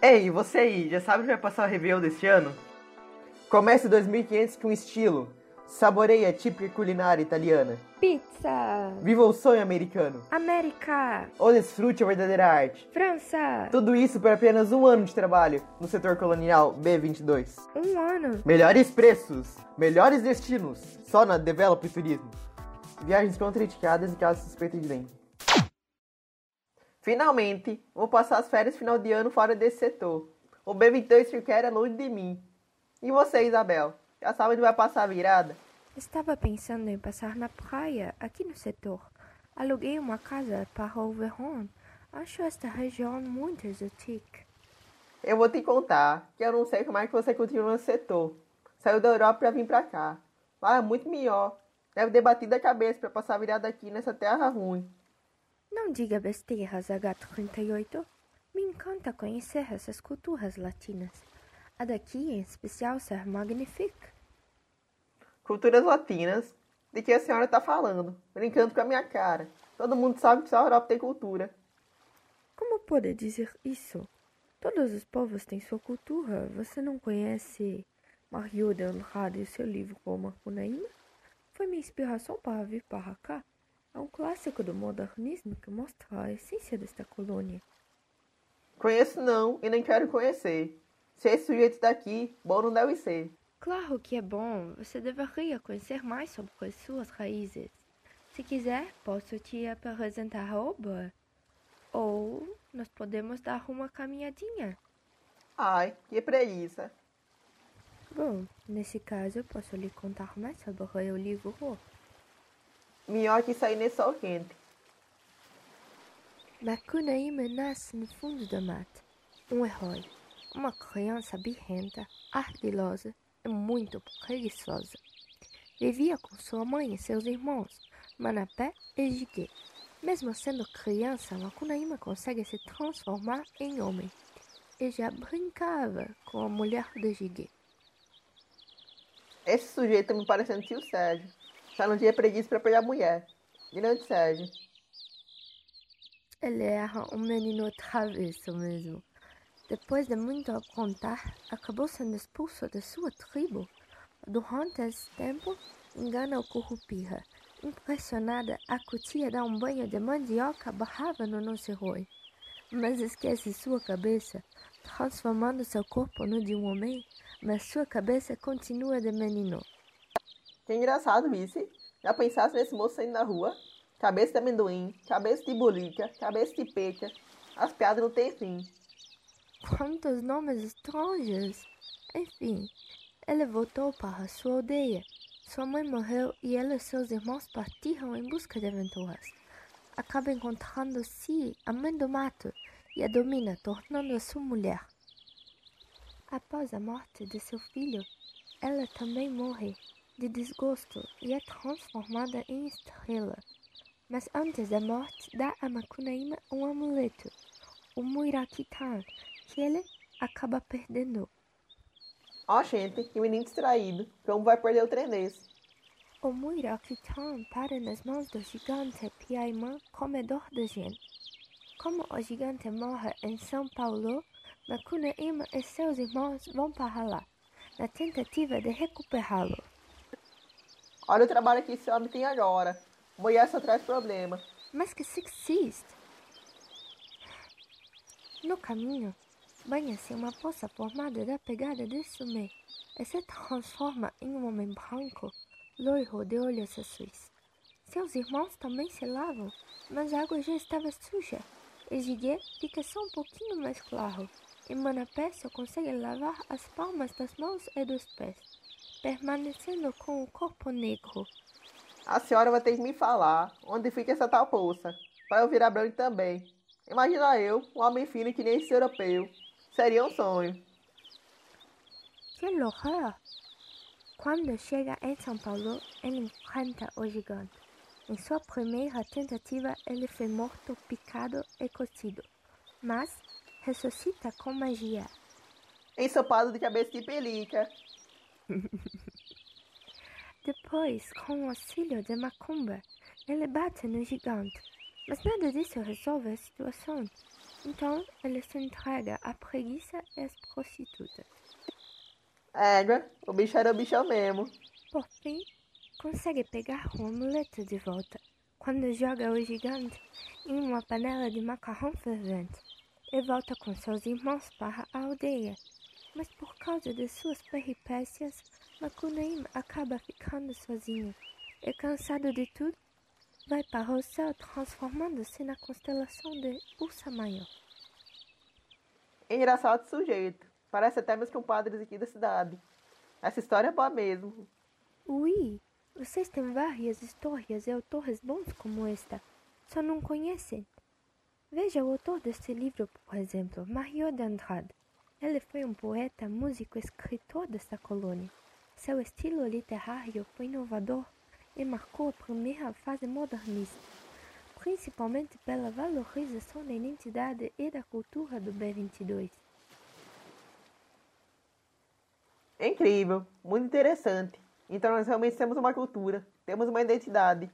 Ei, você aí, já sabe onde vai passar o Réveillon deste ano? Comece 2500 com estilo. Saboreie a típica culinária italiana. Pizza! Viva o sonho americano. América! Ou desfrute a verdadeira arte. França! Tudo isso por apenas um ano de trabalho no setor colonial B22. Um ano! Melhores preços, melhores destinos, só na Develop Turismo. Viagens contraindicadas e caso suspeita de dengue. Finalmente, vou passar as férias final de ano fora desse setor. O B22 sequer é longe de mim. E você, Isabel? Já sabe onde vai passar a virada? Estava pensando em passar na praia, aqui no setor. Aluguei uma casa para o verão. Acho esta região muito exotique. Eu vou te contar que eu não sei como é que você continua no setor. Saiu da Europa para vir para cá. Lá é muito melhor. Deve ter batido a cabeça para passar a virada aqui nessa terra ruim. Não diga besteiras, H38. Me encanta conhecer essas culturas latinas. A daqui, em especial, ser magnífica. Culturas latinas? De que a senhora está falando? Brincando com a minha cara. Todo mundo sabe que só a Europa tem cultura. Como pode dizer isso? Todos os povos têm sua cultura. Você não conhece Mario de Andrade e seu livro O Macunaíma? Foi minha inspiração para vir para cá. É um clássico do modernismo que mostra a essência desta colônia. Conheço não e nem quero conhecer. Se esse sujeito daqui, bom não deve ser. Claro que é bom. Você deveria conhecer mais sobre as suas raízes. Se quiser, posso te apresentar a obra. Ou nós podemos dar uma caminhadinha. Ai, que preguiça. Bom, nesse caso, posso lhe contar mais sobre o livro. Melhor que sair nesse sol quente. Macunaíma nasce no fundo da mata. Um herói. Uma criança birrenta, ardilosa e muito preguiçosa. Vivia com sua mãe e seus irmãos, Manapé e Jiguê. Mesmo sendo criança, Macunaíma consegue se transformar em homem. E já brincava com a mulher de Jiguê. Esse sujeito me parecendo tio Sérgio. Só não tinha preguiça para pegar mulher. Grande Sérgio. Ele era um menino travesso mesmo. Depois de muito aprontar, acabou sendo expulso de sua tribo. Durante esse tempo, engana o Curupira. Impressionada, a cutia dá um banho de mandioca barrava no nosso herói. Mas esquece sua cabeça, transformando seu corpo no de um homem, mas sua cabeça continua de menino. Que engraçado, vice. Já pensasse nesse moço saindo na rua? Cabeça de amendoim, cabeça de bolica, cabeça de peca. As piadas não têm fim. Quantos nomes estranhos! Enfim, ele voltou para sua aldeia. Sua mãe morreu e ele e seus irmãos partiram em busca de aventuras. Acaba encontrando-se a mãe do mato e a domina, tornando-a sua mulher. Após a morte de seu filho, ela também morre de desgosto e é transformada em estrela. Mas antes da morte, dá a Macunaíma um amuleto, o Muirakitan, que ele acaba perdendo. Ó, oh, gente, que menino distraído. Como vai perder o trem desse? O Muirakitan para nas mãos do gigante Piaimã, comedor de gente. Como o gigante morre em São Paulo, Macunaíma e seus irmãos vão para lá, na tentativa de recuperá-lo. Olha o trabalho que esse homem tem agora. Mulher só traz problema. Mas que sexista! No caminho, banha-se uma poça formada da pegada de sumê e se transforma em um homem branco, loiro de olhos azuis. Seus irmãos também se lavam, mas a água já estava suja. E Jiguê fica só um pouquinho mais claro, e Manapé só consegue lavar as palmas das mãos e dos pés, permanecendo com o corpo negro. A senhora vai ter que me falar onde fica essa tal poça, para eu virar branco também. Imagina eu, um homem fino que nem esse europeu. Seria um sonho. Que horror! Quando chega em São Paulo, ele enfrenta o gigante. Em sua primeira tentativa, ele foi morto, picado e cocido. Mas ressuscita com magia. Ensopado de cabeça de pelica. Depois, com o auxílio de Macumba, ele bate no gigante. Mas nada disso resolve a situação. Então ele se entrega à preguiça e às prostitutas. Égua, o bicho era o bichão mesmo. Por fim, consegue pegar o amuleto de volta quando joga o gigante em uma panela de macarrão fervente e volta com seus irmãos para a aldeia. Mas por causa de suas peripécias, Macunaíma acaba ficando sozinho e, cansado de tudo, vai para o céu transformando-se na constelação de Ursa Maior. Engraçado sujeito. Parece até meus compadres aqui da cidade. Essa história é boa mesmo. Ui, vocês têm várias histórias e autores bons como esta. Só não conhecem. Veja o autor deste livro, por exemplo, Mario de Andrade. Ele foi um poeta, músico e escritor desta colônia. Seu estilo literário foi inovador e marcou a primeira fase modernista, principalmente pela valorização da identidade e da cultura do B22. É incrível, muito interessante. Então nós realmente temos uma cultura, temos uma identidade.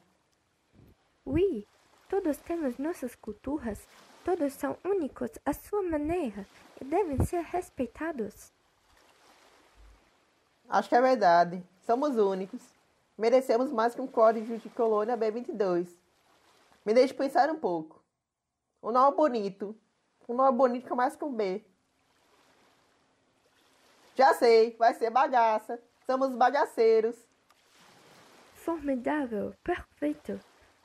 Oui, todos temos nossas culturas, todos são únicos à sua maneira e devem ser respeitados. Acho que é verdade. Somos únicos. Merecemos mais que um código de colônia B22. Me deixe pensar um pouco. Um nome bonito. Um nome bonito começa com B. Já sei, vai ser bagaça. Somos bagaceiros. Formidável, perfeito.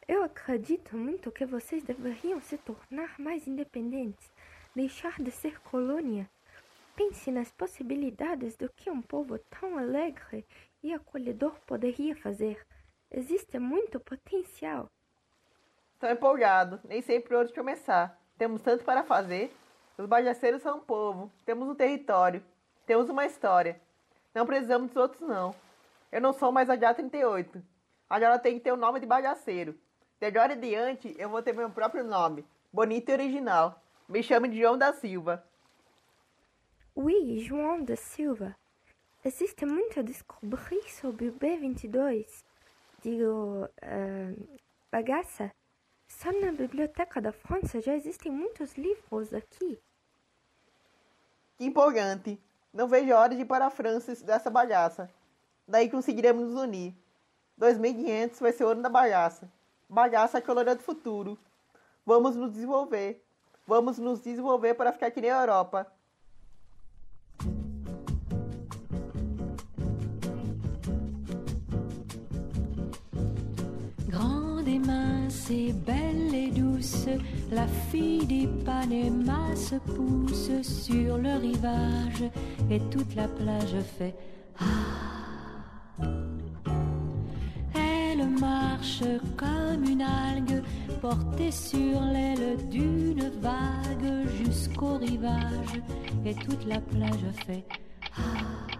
Eu acredito muito que vocês deveriam se tornar mais independentes, deixar de ser colônia. Pense nas possibilidades do que um povo tão alegre e acolhedor poderia fazer. Existe muito potencial. Estou empolgado, nem sei por onde começar. Temos tanto para fazer. Os bagaceiros são um povo, temos um território, temos uma história. Não precisamos dos outros, não. Eu não sou mais a dia 38. Agora tem que ter o nome de bagaceiro. De agora em diante, eu vou ter meu próprio nome. Bonito e original. Me chame de João da Silva. Oui, João da Silva. Existe muito a descobrir sobre o B22. Digo, uh, bagaça. Só na Biblioteca da França já existem muitos livros aqui. Que empolgante. Não vejo a hora de ir para a França estudar essa bagaça. Daí conseguiremos nos unir. 2500 vai ser o ano da bagaça. Bagaça é do futuro. Vamos nos desenvolver. Vamos nos desenvolver para ficar aqui na Europa. Grande et mince et belle et douce, la fille d'Ipanema se pousse sur le rivage et toute la plage fait comme une algue portée sur l'aile d'une vague jusqu'au rivage et toute la plage fait ah.